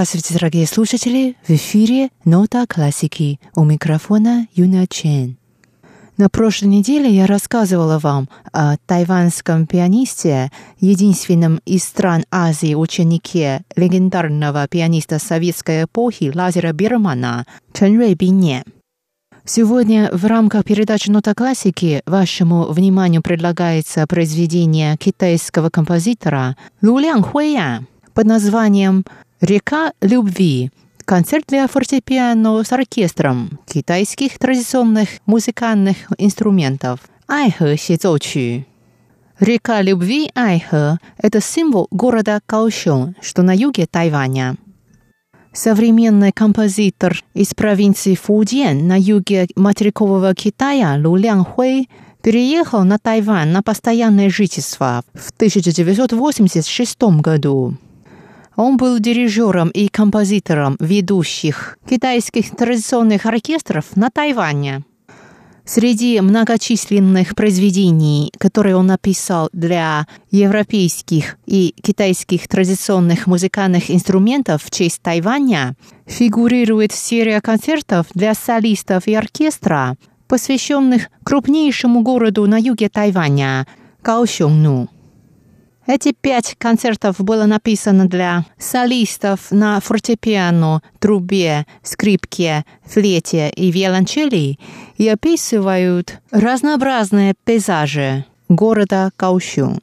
Здравствуйте, дорогие слушатели! В эфире «Нота классики» у микрофона Юна Чен. На прошлой неделе я рассказывала вам о тайванском пианисте, единственном из стран Азии ученике легендарного пианиста советской эпохи Лазера Бирмана Чен Рэй Бине. Сегодня в рамках передачи «Нота классики» вашему вниманию предлагается произведение китайского композитора Лу Лян Хуэя под названием «Река любви» концерт для фортепиано с оркестром китайских традиционных музыкальных инструментов Айхэ Сизоучу. Река любви Айхэ – это символ города Каошун, что на юге Тайваня. Современный композитор из провинции Фудзян на юге материкового Китая Лу Лян Хуэй переехал на Тайвань на постоянное жительство в 1986 году. Он был дирижером и композитором ведущих китайских традиционных оркестров на Тайване. Среди многочисленных произведений, которые он написал для европейских и китайских традиционных музыкальных инструментов в честь Тайваня, фигурирует серия концертов для солистов и оркестра, посвященных крупнейшему городу на юге Тайваня – Каошюнгну. Эти пять концертов было написано для солистов на фортепиано, трубе, скрипке, флейте и виолончели и описывают разнообразные пейзажи города Каушюн.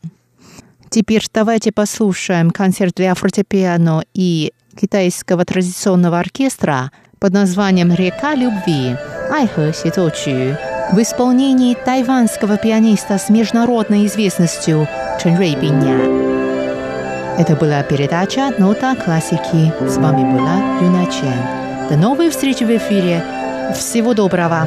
Теперь давайте послушаем концерт для фортепиано и китайского традиционного оркестра под названием «Река любви» Айхэ Ситочу в исполнении тайванского пианиста с международной известностью Чен Рэй Биня. Это была передача «Нота классики». С вами была Юна Чен. До новых встреч в эфире. Всего доброго!